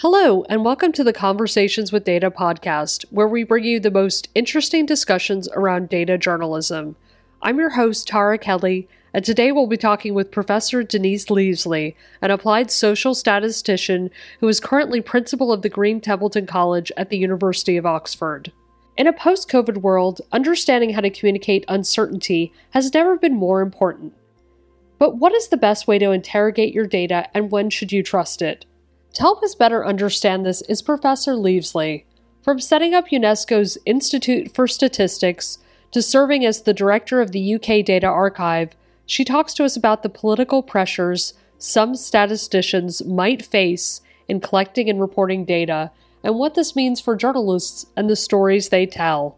Hello, and welcome to the Conversations with Data podcast, where we bring you the most interesting discussions around data journalism. I'm your host, Tara Kelly, and today we'll be talking with Professor Denise Lievesley, an applied social statistician who is currently principal of the Green Templeton College at the University of Oxford. In a post COVID world, understanding how to communicate uncertainty has never been more important. But what is the best way to interrogate your data and when should you trust it? To help us better understand this is Professor Lievesley. From setting up UNESCO's Institute for Statistics to serving as the director of the UK Data Archive, she talks to us about the political pressures some statisticians might face in collecting and reporting data and what this means for journalists and the stories they tell.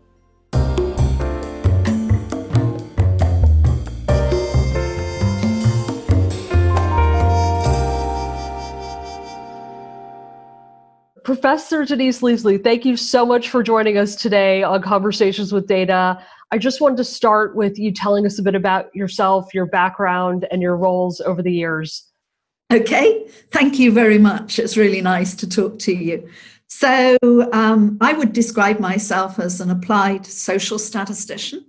Professor Denise Lievesley, thank you so much for joining us today on Conversations with Data. I just wanted to start with you telling us a bit about yourself, your background, and your roles over the years. Okay, thank you very much. It's really nice to talk to you. So, um, I would describe myself as an applied social statistician.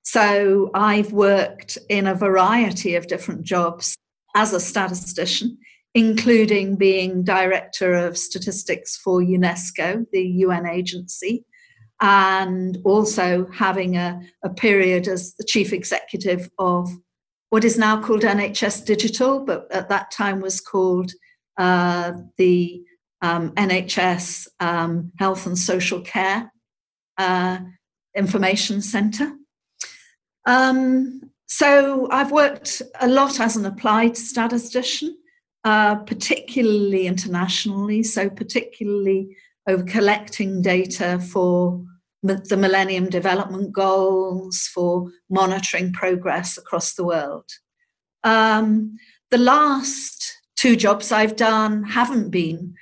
So, I've worked in a variety of different jobs as a statistician including being director of statistics for UNESCO, the UN agency, and also having a, a period as the chief executive of what is now called NHS Digital, but at that time was called uh, the um, NHS um, Health and Social Care uh, Information Centre. Um, so I've worked a lot as an applied statistician uh, particularly internationally, so particularly over collecting data for the Millennium Development Goals, for monitoring progress across the world. Um, the last two jobs I've done haven't been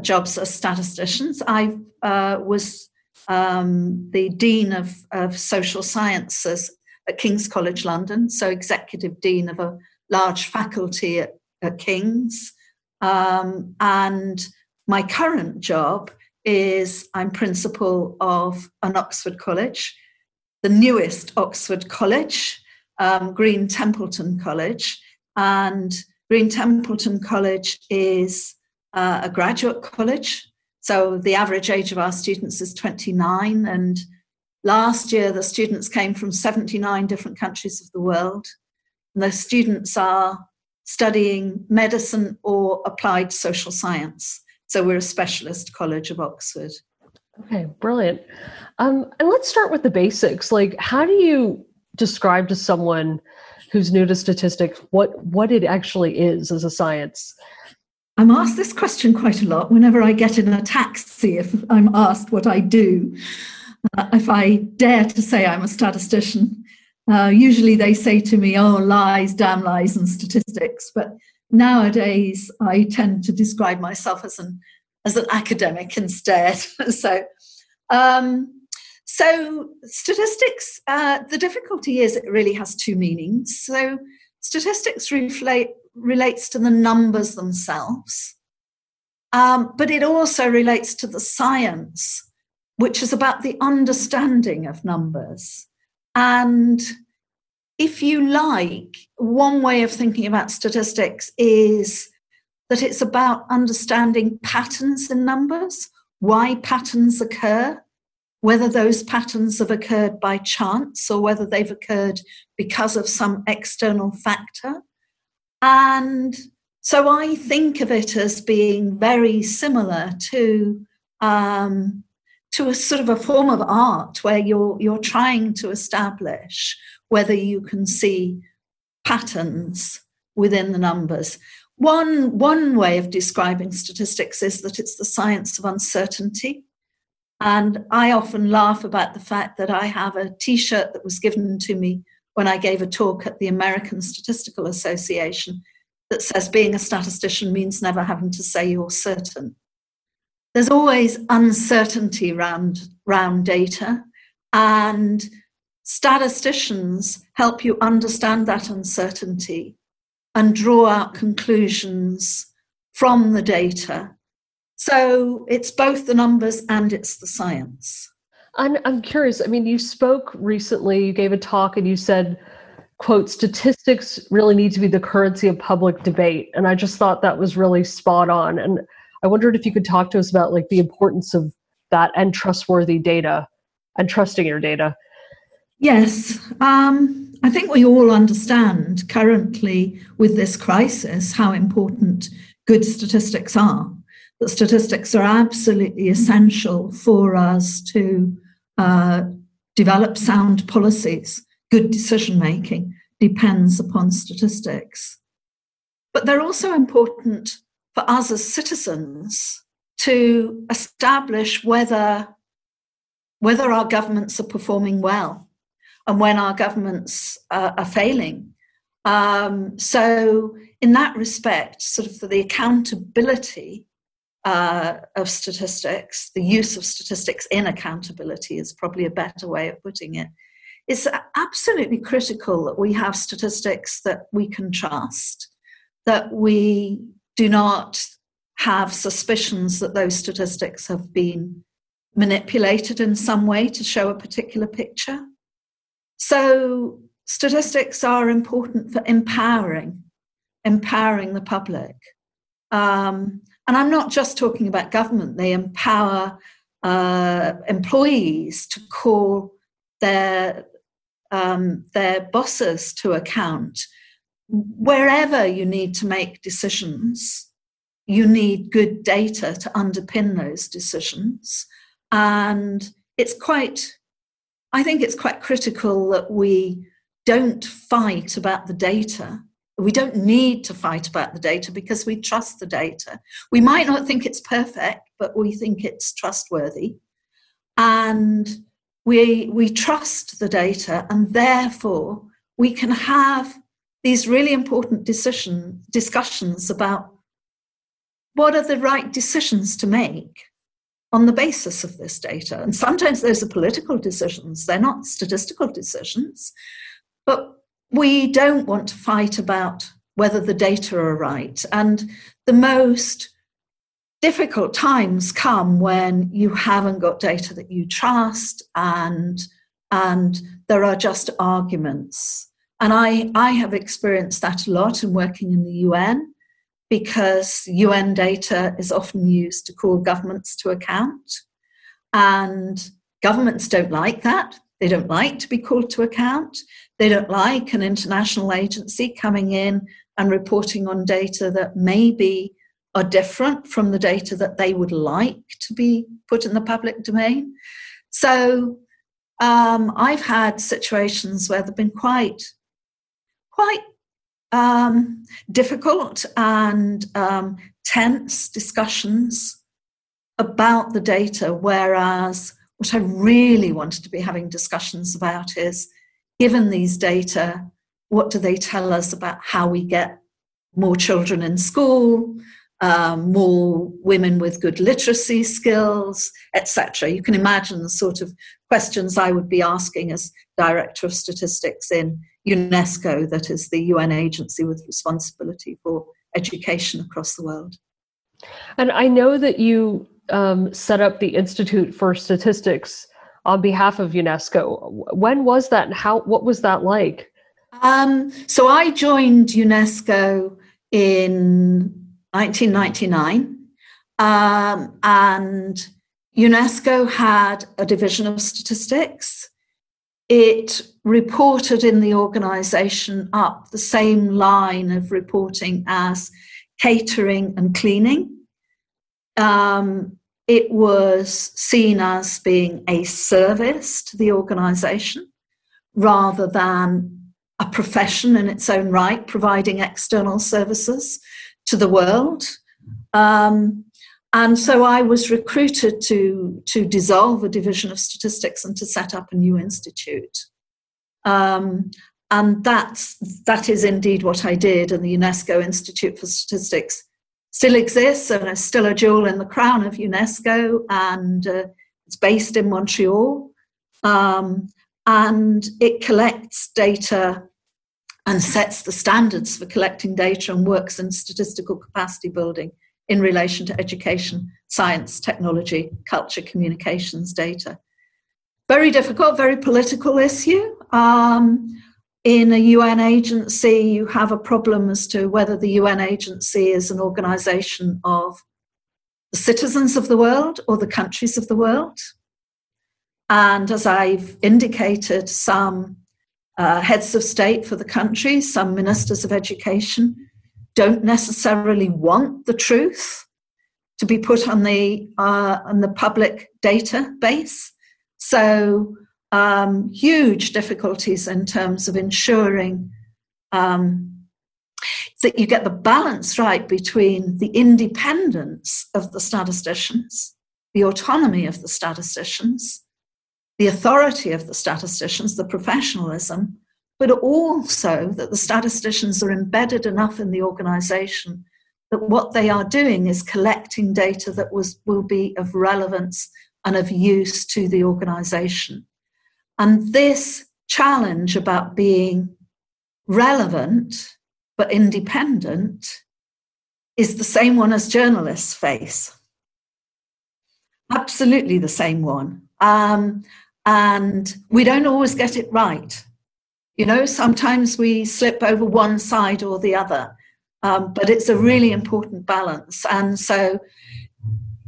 jobs as statisticians. I uh, was um, the Dean of, of Social Sciences at King's College London, so executive dean of a large faculty at at King's. Um, and my current job is I'm principal of an Oxford college, the newest Oxford college, um, Green Templeton College. And Green Templeton College is uh, a graduate college. So the average age of our students is 29. And last year, the students came from 79 different countries of the world. And the students are studying medicine or applied social science. So we're a specialist college of Oxford. Okay, brilliant. Um, and let's start with the basics. Like, how do you describe to someone who's new to statistics what what it actually is as a science? I'm asked this question quite a lot whenever I get in a taxi. If I'm asked what I do, uh, if I dare to say I'm a statistician, uh, usually they say to me, oh, lies, damn lies, and statistics. But nowadays, I tend to describe myself as an, as an academic instead. so, um, so statistics, uh, the difficulty is it really has two meanings. So, statistics reflate, relates to the numbers themselves, um, but it also relates to the science, which is about the understanding of numbers. And if you like, one way of thinking about statistics is that it's about understanding patterns in numbers, why patterns occur, whether those patterns have occurred by chance or whether they've occurred because of some external factor. And so I think of it as being very similar to um, to a sort of a form of art where you're you're trying to establish whether you can see patterns within the numbers. One, one way of describing statistics is that it's the science of uncertainty. And I often laugh about the fact that I have a t shirt that was given to me when I gave a talk at the American Statistical Association that says being a statistician means never having to say you're certain there's always uncertainty around, around data, and statisticians help you understand that uncertainty and draw out conclusions from the data So it's both the numbers and it's the science. And I'm curious, I mean, you spoke recently, you gave a talk and you said, quote, statistics really need to be the currency of public debate. And I just thought that was really spot on. And I wondered if you could talk to us about like the importance of that and trustworthy data and trusting your data. Yes. Um, I think we all understand currently with this crisis how important good statistics are. That statistics are absolutely essential for us to uh, develop sound policies. Good decision making depends upon statistics. But they're also important for us as citizens to establish whether, whether our governments are performing well and when our governments uh, are failing. Um, so, in that respect, sort of for the accountability uh, of statistics, the use of statistics in accountability is probably a better way of putting it. It's absolutely critical that we have statistics that we can trust, that we do not have suspicions that those statistics have been manipulated in some way to show a particular picture. So, statistics are important for empowering, empowering the public. Um, and I'm not just talking about government, they empower uh, employees to call their, um, their bosses to account. Wherever you need to make decisions, you need good data to underpin those decisions. And it's quite, I think it's quite critical that we don't fight about the data. We don't need to fight about the data because we trust the data. We might not think it's perfect, but we think it's trustworthy. And we, we trust the data, and therefore we can have these really important decision discussions about what are the right decisions to make on the basis of this data. And sometimes those are political decisions, they're not statistical decisions. But we don't want to fight about whether the data are right. And the most difficult times come when you haven't got data that you trust and and there are just arguments. And I, I have experienced that a lot in working in the UN because UN data is often used to call governments to account. And governments don't like that. They don't like to be called to account. They don't like an international agency coming in and reporting on data that maybe are different from the data that they would like to be put in the public domain. So um, I've had situations where there've been quite, quite um, difficult and um, tense discussions about the data, whereas what I really wanted to be having discussions about is given these data, what do they tell us about how we get more children in school, um, more women with good literacy skills, etc. You can imagine the sort of questions I would be asking as Director of Statistics in UNESCO, that is the UN agency with responsibility for education across the world. And I know that you um, set up the Institute for Statistics on behalf of UNESCO. When was that, and how? What was that like? Um, so I joined UNESCO in 1999, um, and UNESCO had a division of statistics it reported in the organization up the same line of reporting as catering and cleaning. Um, it was seen as being a service to the organization rather than a profession in its own right, providing external services to the world. Um, and so I was recruited to, to dissolve a division of statistics and to set up a new institute. Um, and that's, that is indeed what I did. And the UNESCO Institute for Statistics still exists and is still a jewel in the crown of UNESCO. And uh, it's based in Montreal. Um, and it collects data and sets the standards for collecting data and works in statistical capacity building in relation to education, science, technology, culture, communications data. Very difficult, very political issue. Um, in a UN agency, you have a problem as to whether the UN agency is an organization of the citizens of the world or the countries of the world. And as I've indicated, some uh, heads of state for the country, some ministers of education don't necessarily want the truth to be put on the uh, on the public database. So um, huge difficulties in terms of ensuring um, that you get the balance right between the independence of the statisticians, the autonomy of the statisticians, the authority of the statisticians, the professionalism, but also that the statisticians are embedded enough in the organization that what they are doing is collecting data that was, will be of relevance and of use to the organization. And this challenge about being relevant but independent is the same one as journalists face. Absolutely the same one. Um, and we don't always get it right. You know, sometimes we slip over one side or the other, um, but it's a really important balance. And so,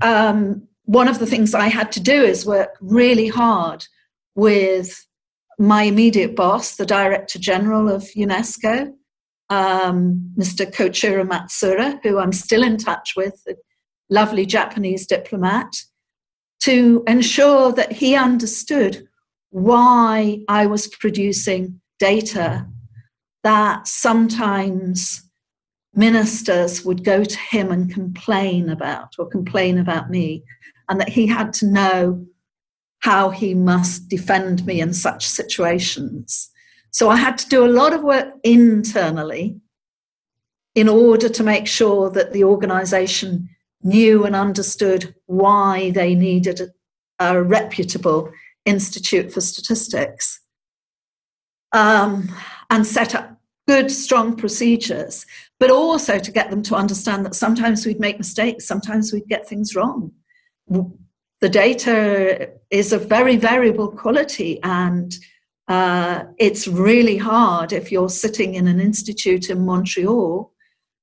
um, one of the things I had to do is work really hard with my immediate boss, the Director General of UNESCO, um, Mr. Koichiro Matsuura, who I'm still in touch with, a lovely Japanese diplomat, to ensure that he understood why I was producing data that sometimes ministers would go to him and complain about or complain about me, and that he had to know how he must defend me in such situations. So I had to do a lot of work internally in order to make sure that the organization knew and understood why they needed a, reputable institute for statistics um, and set up good, strong procedures, but also to get them to understand that sometimes we'd make mistakes, sometimes we'd get things wrong. The data is of very variable quality, and uh, it's really hard if you're sitting in an institute in Montreal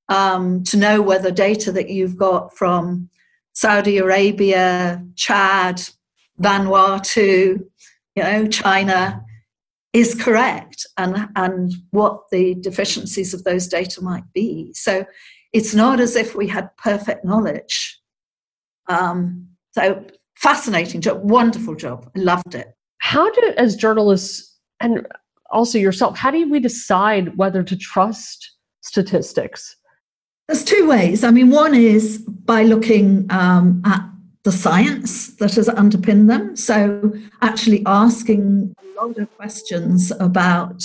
um, to know whether data that you've got from Saudi Arabia, Chad, Vanuatu, you know, China is correct and, and what the deficiencies of those data might be. So it's not as if we had perfect knowledge. Um, so fascinating job, wonderful job. I loved it. How do, as journalists and also yourself, how do we decide whether to trust statistics? There's two ways. I mean, one is by looking um, at the science that has underpinned them. So, actually asking a lot of questions about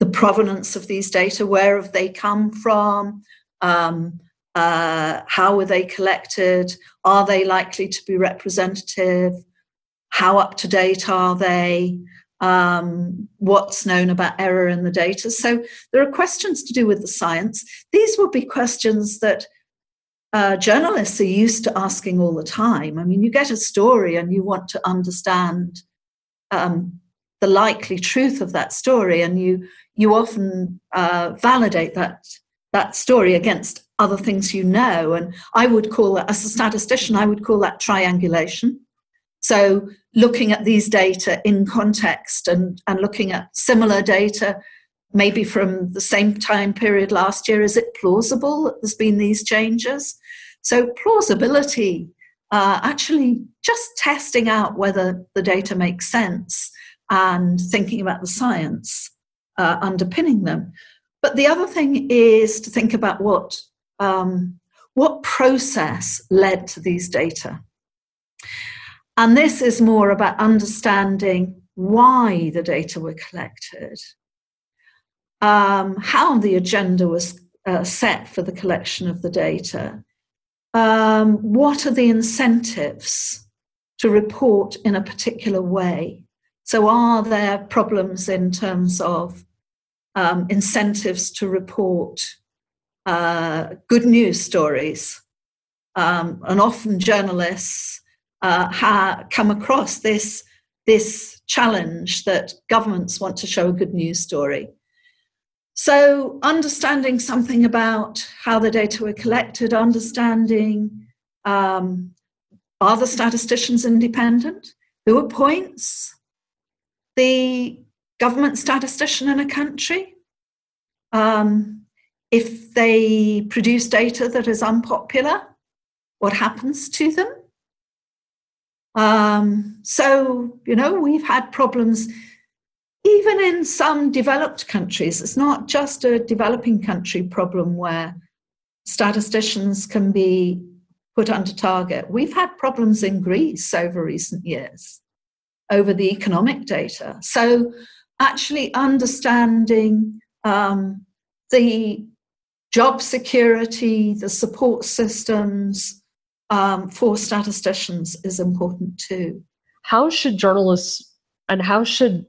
the provenance of these data, where have they come from, um, uh, how were they collected, are they likely to be representative, how up to date are they, um, what's known about error in the data. So there are questions to do with the science. These will be questions that uh, journalists are used to asking all the time. I mean, you get a story and you want to understand um, the likely truth of that story, and you you often uh, validate that that story against other things you know. And I would call that, as a statistician, I would call that triangulation. So looking at these data in context and, and looking at similar data, maybe from the same time period last year, is it plausible that there's been these changes? So plausibility, uh, actually just testing out whether the data makes sense and thinking about the science uh, underpinning them. But the other thing is to think about what um, what process led to these data. And this is more about understanding why the data were collected, um, how the agenda was uh, set for the collection of the data, um, what are the incentives to report in a particular way. So, are there problems in terms of um, incentives to report uh, good news stories um, and often journalists uh, ha- come across this this challenge that governments want to show a good news story. So, understanding something about how the data were collected, understanding um, are the statisticians independent? Who appoints the government statistician in a country? Um, if they produce data that is unpopular, what happens to them? Um, so, you know, we've had problems even in some developed countries. It's not just a developing country problem where statisticians can be put under target. We've had problems in Greece over recent years over the economic data. So, actually understanding um, the job security, the support systems um, for statisticians is important too. How should journalists and how should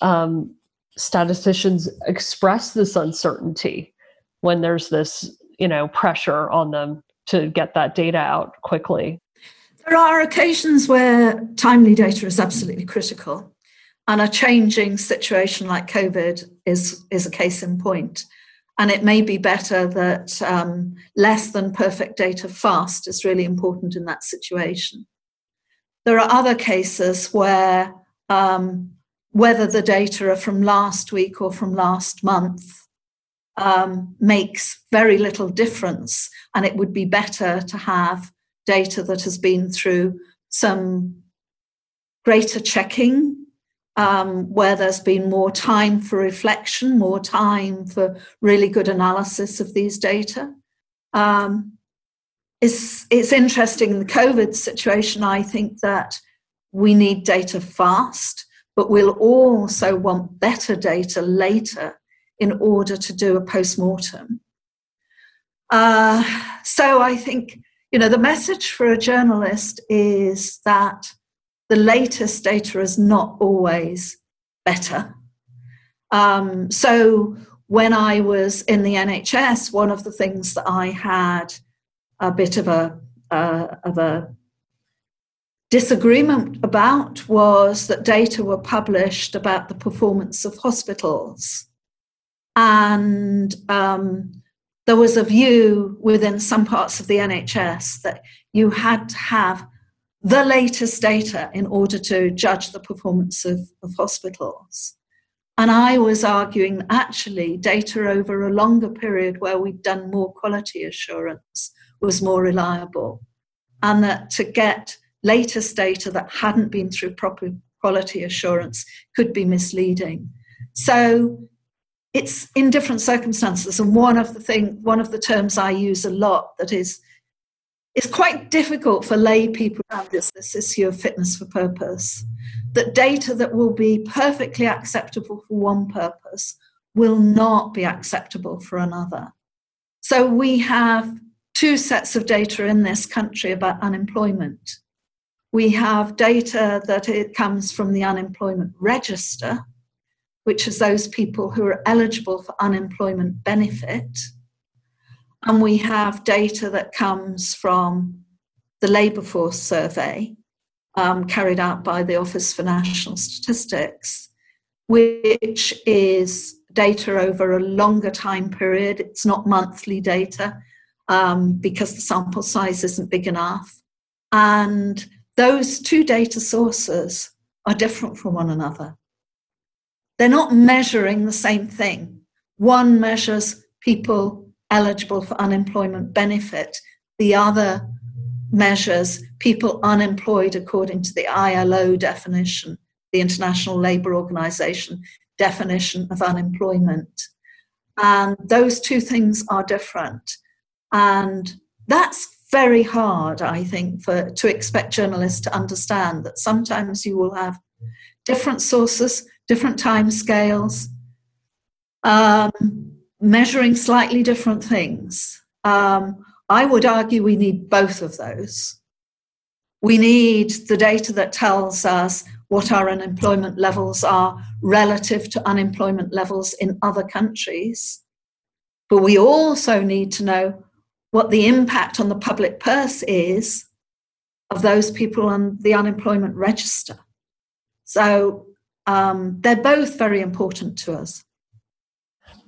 um, statisticians express this uncertainty when there's this, you know, pressure on them to get that data out quickly? There are occasions where timely data is absolutely critical, and a changing situation like COVID is, is a case in point. And it may be better that um, less than perfect data fast is really important in that situation. There are other cases where um, whether the data are from last week or from last month um, makes very little difference. And it would be better to have data that has been through some greater checking, um, where there's been more time for reflection, more time for really good analysis of these data. Um, it's, it's interesting in the COVID situation, I think that we need data fast, but we'll also want better data later in order to do a post mortem. Uh, so I think you know, the message for a journalist is that the latest data is not always better. Um, so when I was in the NHS, one of the things that I had a bit of a uh, of a disagreement about was that data were published about the performance of hospitals, and um, there was a view within some parts of the NHS that you had to have the latest data in order to judge the performance of, of hospitals. And I was arguing that actually data over a longer period where we'd done more quality assurance was more reliable. And that to get latest data that hadn't been through proper quality assurance could be misleading. So it's in different circumstances and one of the thing one of the terms i use a lot that is it's quite difficult for lay people around this, this issue of fitness for purpose that data that will be perfectly acceptable for one purpose will not be acceptable for another so we have two sets of data in this country about unemployment we have data that it comes from the unemployment register which is those people who are eligible for unemployment benefit. And we have data that comes from the labour force survey um, carried out by the Office for National Statistics, which is data over a longer time period. It's not monthly data um, because the sample size isn't big enough. And those two data sources are different from one another. They're not measuring the same thing. One measures people eligible for unemployment benefit, the other measures people unemployed according to the ILO definition, the International Labour Organization definition of unemployment. And those two things are different. And that's very hard, I think, for to expect journalists to understand that sometimes you will have different sources different time scales, um, measuring slightly different things. Um, I would argue we need both of those. We need the data that tells us what our unemployment levels are relative to unemployment levels in other countries. But we also need to know what the impact on the public purse is of those people on the unemployment register. So um, they're both very important to us.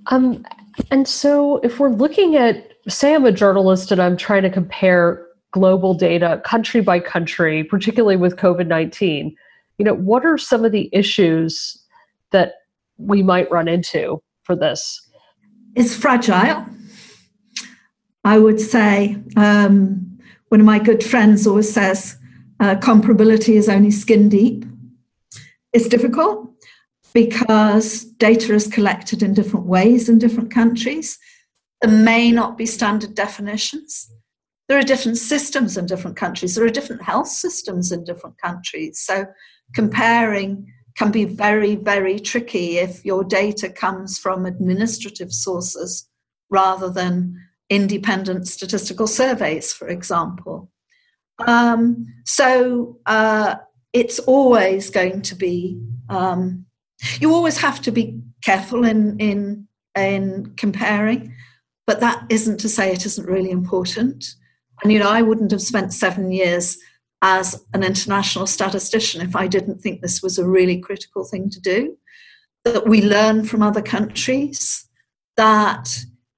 Um, and so if we're looking at, say, I'm a journalist and I'm trying to compare global data country by country, particularly with COVID 19, you know, what are some of the issues that we might run into for this? It's fragile. I would say um, one of my good friends always says uh, comparability is only skin deep. It's difficult because data is collected in different ways in different countries. There may not be standard definitions. There are different systems in different countries. There are different health systems in different countries. So comparing can be very, very tricky if your data comes from administrative sources rather than independent statistical surveys, for example. Um, so uh, it's always going to be, um, you always have to be careful in, in, in comparing, but that isn't to say it isn't really important. And, you know, I wouldn't have spent seven years as an international statistician if I didn't think this was a really critical thing to do. That we learn from other countries, that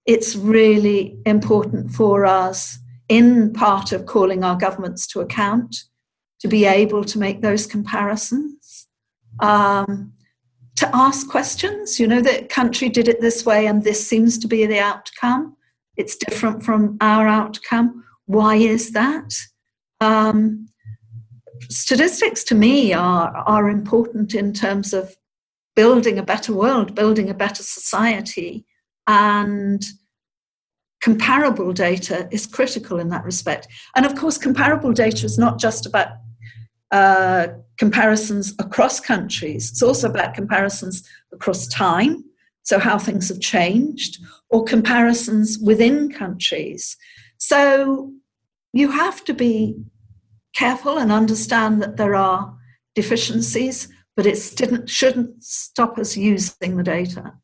it's really important for us, in part of calling our governments to account, to be able to make those comparisons, um, to ask questions. You know, the country did it this way, and this seems to be the outcome. It's different from our outcome. Why is that? Um, statistics to me are, are important in terms of building a better world, building a better society, and comparable data is critical in that respect. And of course, comparable data is not just about uh, comparisons across countries, it's also about comparisons across time, so how things have changed, or comparisons within countries. So you have to be careful and understand that there are deficiencies, but it shouldn't stop us using the data.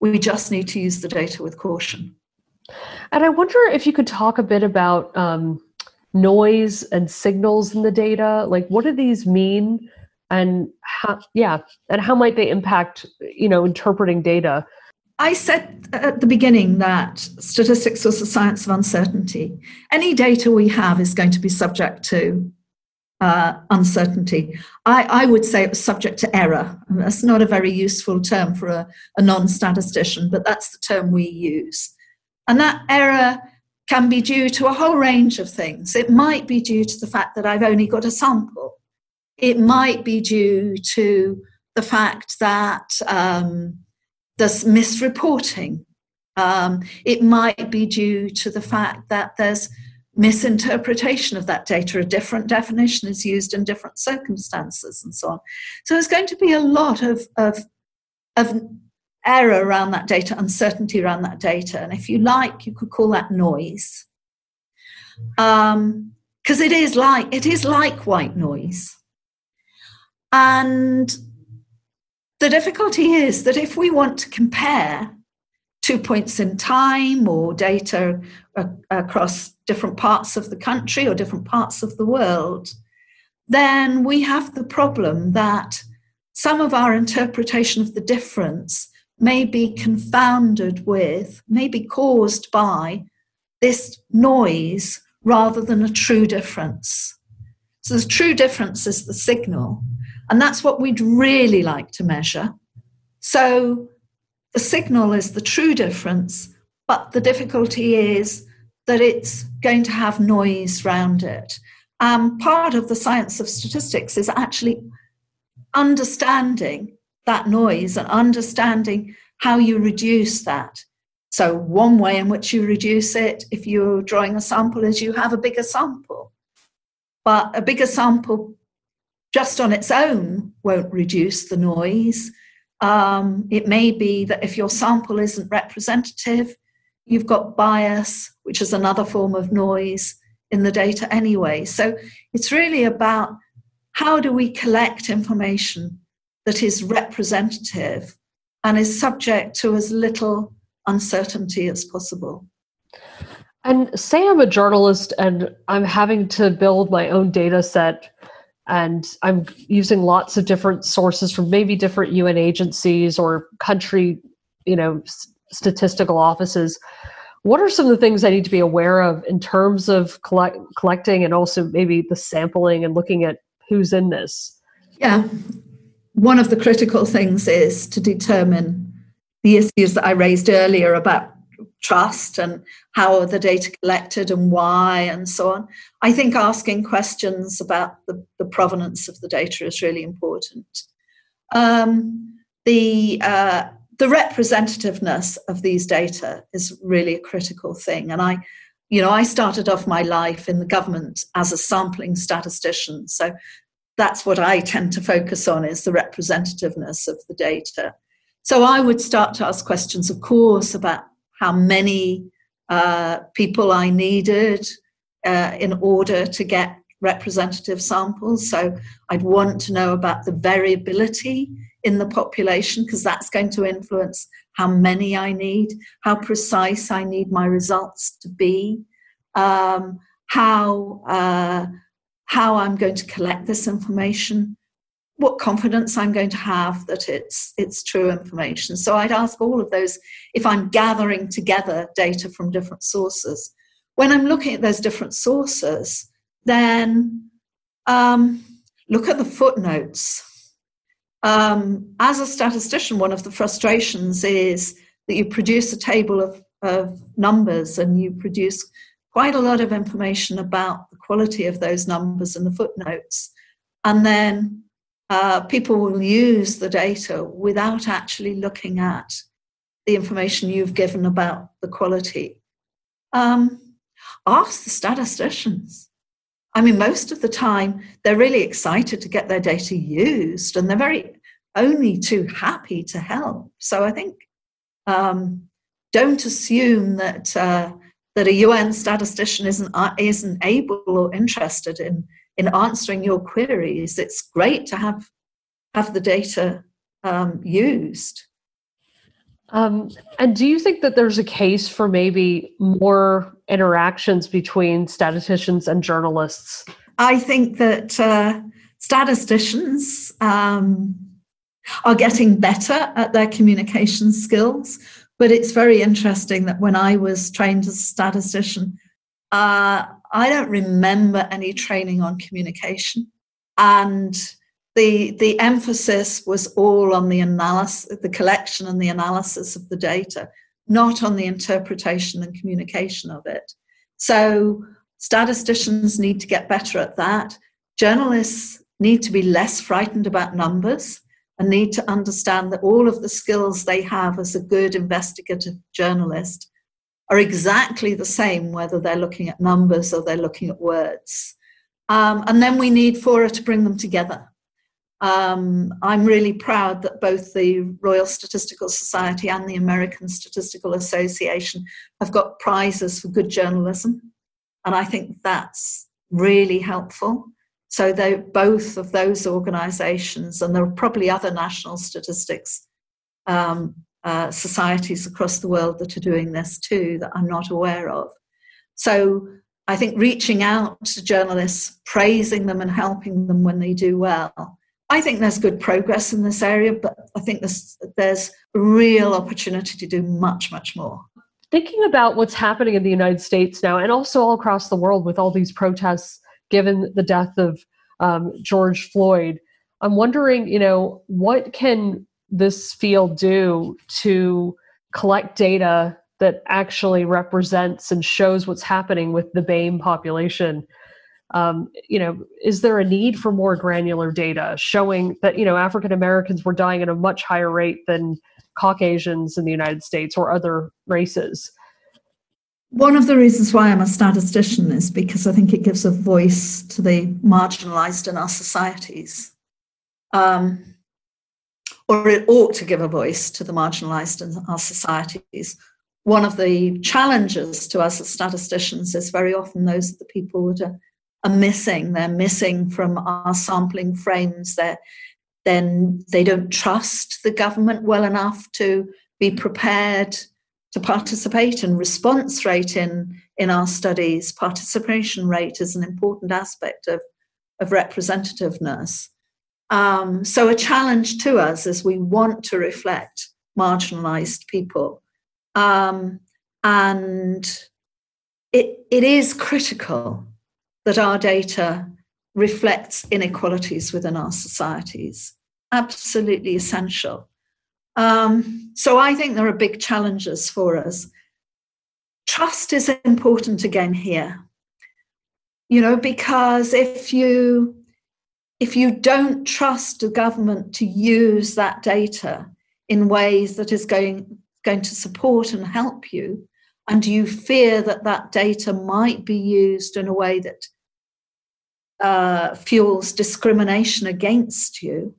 We just need to use the data with caution. And I wonder if you could talk a bit about um, noise and signals in the data. Like, what do these mean? And how, yeah, and how might they impact, you know, interpreting data? I said at the beginning that statistics was the science of uncertainty. Any data we have is going to be subject to uh, uncertainty. I, I, would say it was subject to error. That's not a very useful term for a, a non statistician, but that's the term we use. And that error can be due to a whole range of things. It might be due to the fact that I've only got a sample, it might be due to the fact that um, there's misreporting. Um, it might be due to the fact that there's misinterpretation of that data. A different definition is used in different circumstances and so on. So there's going to be a lot of, of, of error around that data, uncertainty around that data. And if you like, you could call that noise. Because um, it is like it is like white noise. And the difficulty is that if we want to compare two points in time or data uh, across different parts of the country or different parts of the world, then we have the problem that some of our interpretation of the difference may be confounded with, may be caused by this noise rather than a true difference. So the true difference is the signal. And that's what we'd really like to measure. So the signal is the true difference, but the difficulty is that it's going to have noise around it. Um, part of the science of statistics is actually understanding that noise and understanding how you reduce that. So, one way in which you reduce it, if you're drawing a sample, is you have a bigger sample. But a bigger sample just on its own won't reduce the noise. Um, it may be that if your sample isn't representative, you've got bias, which is another form of noise in the data anyway. So it's really about how do we collect information that is representative and is subject to as little uncertainty as possible. And say I'm a journalist and I'm having to build my own data set and I'm using lots of different sources from maybe different UN agencies or country, you know, s- statistical offices. What are some of the things I need to be aware of in terms of collect, collecting and also maybe the sampling and looking at who's in this? Yeah. One of the critical things is to determine the issues that I raised earlier about trust and how are the data collected and why and so on. I think asking questions about the, the provenance of the data is really important. Um, the uh, the representativeness of these data is really a critical thing, and I, you know, I started off my life in the government as a sampling statistician, so that's what I tend to focus on is the representativeness of the data. So I would start to ask questions, of course, about how many uh, people I needed uh, in order to get representative samples. So I'd want to know about the variability in the population because that's going to influence how many I need, how precise I need my results to be, um, how uh, how I'm going to collect this information, what confidence I'm going to have that it's it's true information. So I'd ask all of those if I'm gathering together data from different sources. When I'm looking at those different sources, then um, look at the footnotes. Um, as a statistician, one of the frustrations is that you produce a table of, of numbers and you produce quite a lot of information about the quality of those numbers in the footnotes. And then uh, people will use the data without actually looking at the information you've given about the quality. Um, ask the statisticians. I mean, most of the time, they're really excited to get their data used and they're very only too happy to help. So I think um, don't assume that. Uh, that a UN statistician isn't uh, isn't able or interested in in answering your queries. It's great to have have the data um, used. Um, and do you think that there's a case for maybe more interactions between statisticians and journalists? I think that uh, statisticians um, are getting better at their communication skills. But it's very interesting that when I was trained as a statistician, uh, I don't remember any training on communication. And the the emphasis was all on the analysis, the collection and the analysis of the data, not on the interpretation and communication of it. So statisticians need to get better at that. Journalists need to be less frightened about numbers and need to understand that all of the skills they have as a good investigative journalist are exactly the same whether they're looking at numbers or they're looking at words. Um, and then we need Fora to bring them together. Um, I'm really proud that both the Royal Statistical Society and the American Statistical Association have got prizes for good journalism. And I think that's really helpful. So both of those organisations, and there are probably other national statistics um, uh, societies across the world that are doing this too that I'm not aware of. So I think reaching out to journalists, praising them and helping them when they do well, I think there's good progress in this area, but I think there's, there's real opportunity to do much, much more. Thinking about what's happening in the United States now and also all across the world with all these protests, given the death of um, George Floyd, I'm wondering, you know, what can this field do to collect data that actually represents and shows what's happening with the BAME population um, you know, is there a need for more granular data showing that you know African Americans were dying at a much higher rate than Caucasians in the United States or other races? One of the reasons why I'm a statistician is because I think it gives a voice to the marginalized in our societies. Um, or it ought to give a voice to the marginalized in our societies. One of the challenges to us as statisticians is very often those are the people that are are missing. They're missing from our sampling frames. They're, then they don't trust the government well enough to be prepared to participate and response rate in, in our studies. Participation rate is an important aspect of, of representativeness. Um, so, a challenge to us is we want to reflect marginalized people. Um, and it, it is critical that our data reflects inequalities within our societies. Absolutely essential. Um, so I think there are big challenges for us. Trust is important again here. You know, because if you if you don't trust the government to use that data in ways that is going going to support and help you, and you fear that that data might be used in a way that uh, fuels discrimination against you,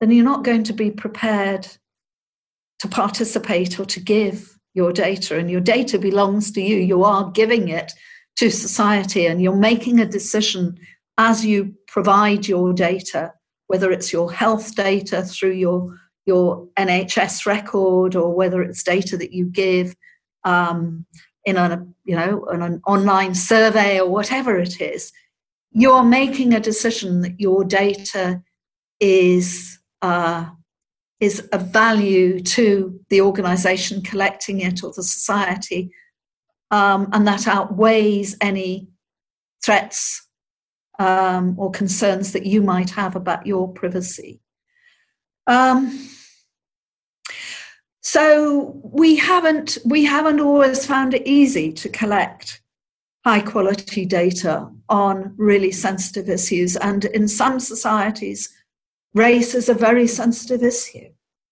then you're not going to be prepared to participate or to give your data. And your data belongs to you. You are giving it to society and you're making a decision as you provide your data, whether it's your health data through your, your NHS record or whether it's data that you give um, in a you know in an online survey or whatever it is, you're making a decision that your data is uh, is of value to the organisation collecting it or the society, um, and that outweighs any threats um, or concerns that you might have about your privacy. Um, so we haven't we haven't always found it easy to collect high quality data on really sensitive issues. And in some societies, race is a very sensitive issue,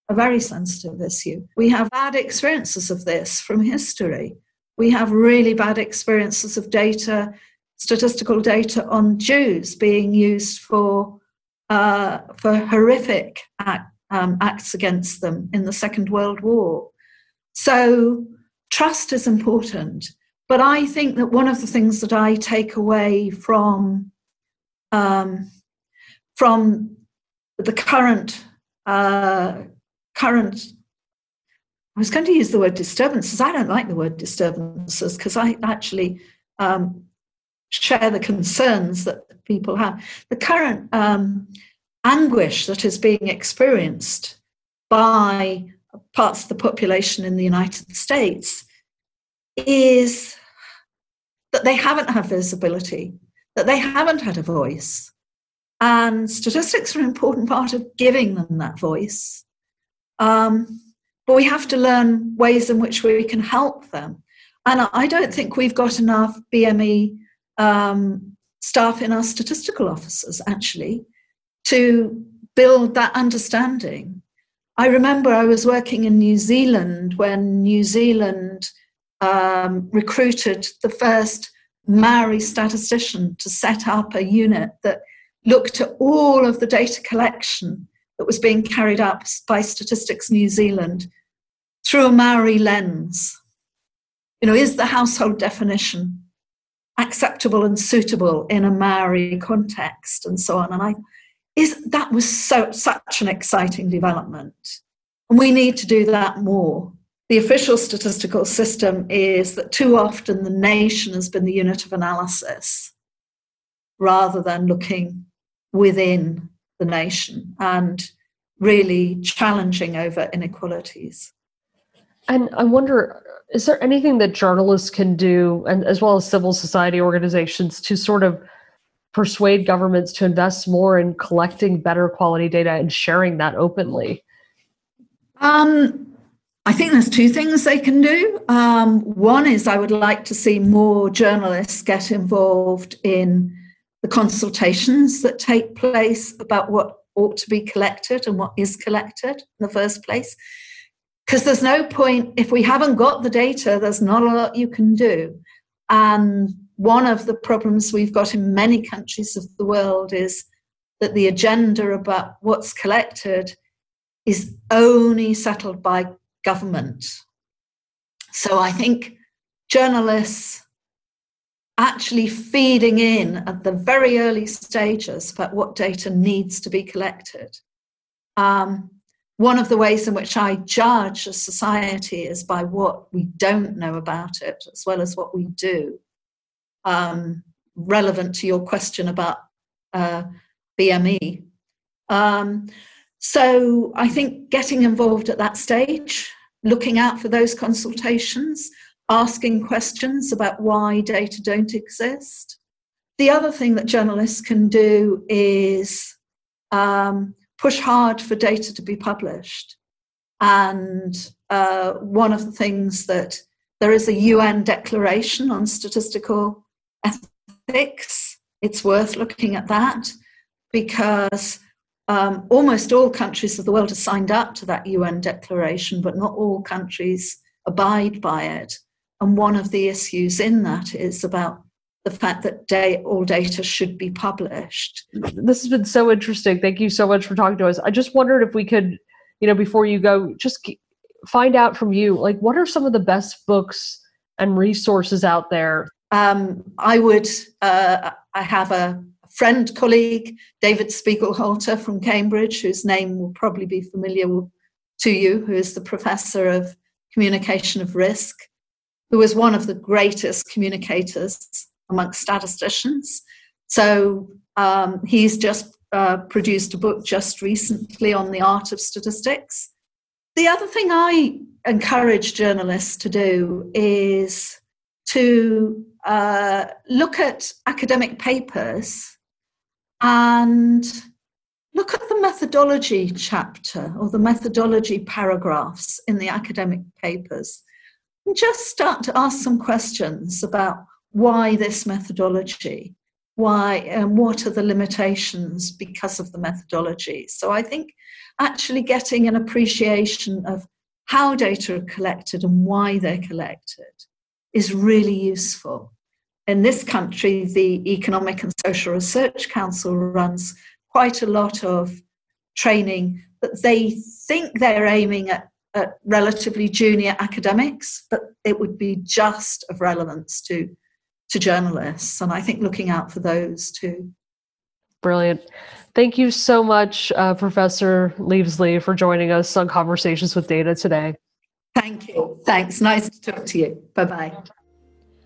a very sensitive issue. We have bad experiences of this from history. We have really bad experiences of data, statistical data on Jews being used for uh, for horrific act, um, acts against them in the Second World War. So, trust is important. But I think that one of the things that I take away from um, from the current uh, current I was going to use the word disturbances. I don't like the word disturbances because I actually um, share the concerns that people have. The current um, anguish that is being experienced by parts of the population in the United States is that they haven't had visibility, that they haven't had a voice. And statistics are an important part of giving them that voice. Um, but we have to learn ways in which we can help them. And I don't think we've got enough BME um, staff in our statistical offices, actually, to build that understanding. I remember I was working in New Zealand when New Zealand um, recruited the first Maori statistician to set up a unit that looked at all of the data collection that was being carried out by Statistics New Zealand through a Maori lens. You know, is the household definition acceptable and suitable in a Maori context and so on? And I is that was so such an exciting development. And we need to do that more. The official statistical system is that too often the nation has been the unit of analysis rather than looking within the nation and really challenging over inequalities. And I wonder, is there anything that journalists can do, and as well as civil society organizations, to sort of persuade governments to invest more in collecting better quality data and sharing that openly? Um, I think there's two things they can do. Um, one is I would like to see more journalists get involved in the consultations that take place about what ought to be collected and what is collected in the first place. Because there's no point, if we haven't got the data, there's not a lot you can do. And one of the problems we've got in many countries of the world is that the agenda about what's collected is only settled by government. So I think journalists actually feeding in at the very early stages about what data needs to be collected um, one of the ways in which I judge a society is by what we don't know about it, as well as what we do. Um, relevant to your question about uh, BME. Um, so I think getting involved at that stage, looking out for those consultations, asking questions about why data don't exist. The other thing that journalists can do is um, push hard for data to be published. And uh, one of the things that there is a UN declaration on statistical ethics. It's worth looking at that because um, almost all countries of the world have signed up to that UN declaration, but not all countries abide by it. And one of the issues in that is about the fact that day, all data should be published. This has been so interesting. Thank you so much for talking to us. I just wondered if we could, you know, before you go, just find out from you, like, what are some of the best books and resources out there? Um, I would, uh, I have a friend, colleague, David Spiegelhalter from Cambridge, whose name will probably be familiar to you, who is the professor of communication of risk, who was one of the greatest communicators amongst statisticians. So um, he's just uh, produced a book just recently on the art of statistics. The other thing I encourage journalists to do is to uh, look at academic papers and look at the methodology chapter or the methodology paragraphs in the academic papers and just start to ask some questions about why this methodology? Why and what are the limitations because of the methodology? So i think actually getting an appreciation of how data are collected and why they're collected is really useful. In this country the economic and social research council runs quite a lot of training that they think they're aiming at, at relatively junior academics but it would be just of relevance to to journalists. And I think looking out for those too. Brilliant. Thank you so much, uh, Professor Lievesley, for joining us on Conversations with Data today. Thank you. Thanks. Nice to talk to you. Bye bye.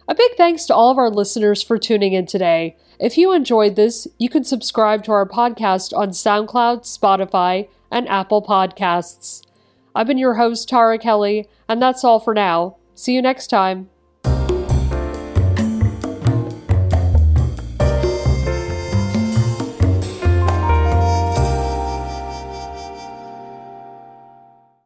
A big thanks to all of our listeners for tuning in today. If you enjoyed this, you can subscribe to our podcast on SoundCloud, Spotify, and Apple Podcasts. I've been your host, Tara Kelly, and that's all for now. See you next time.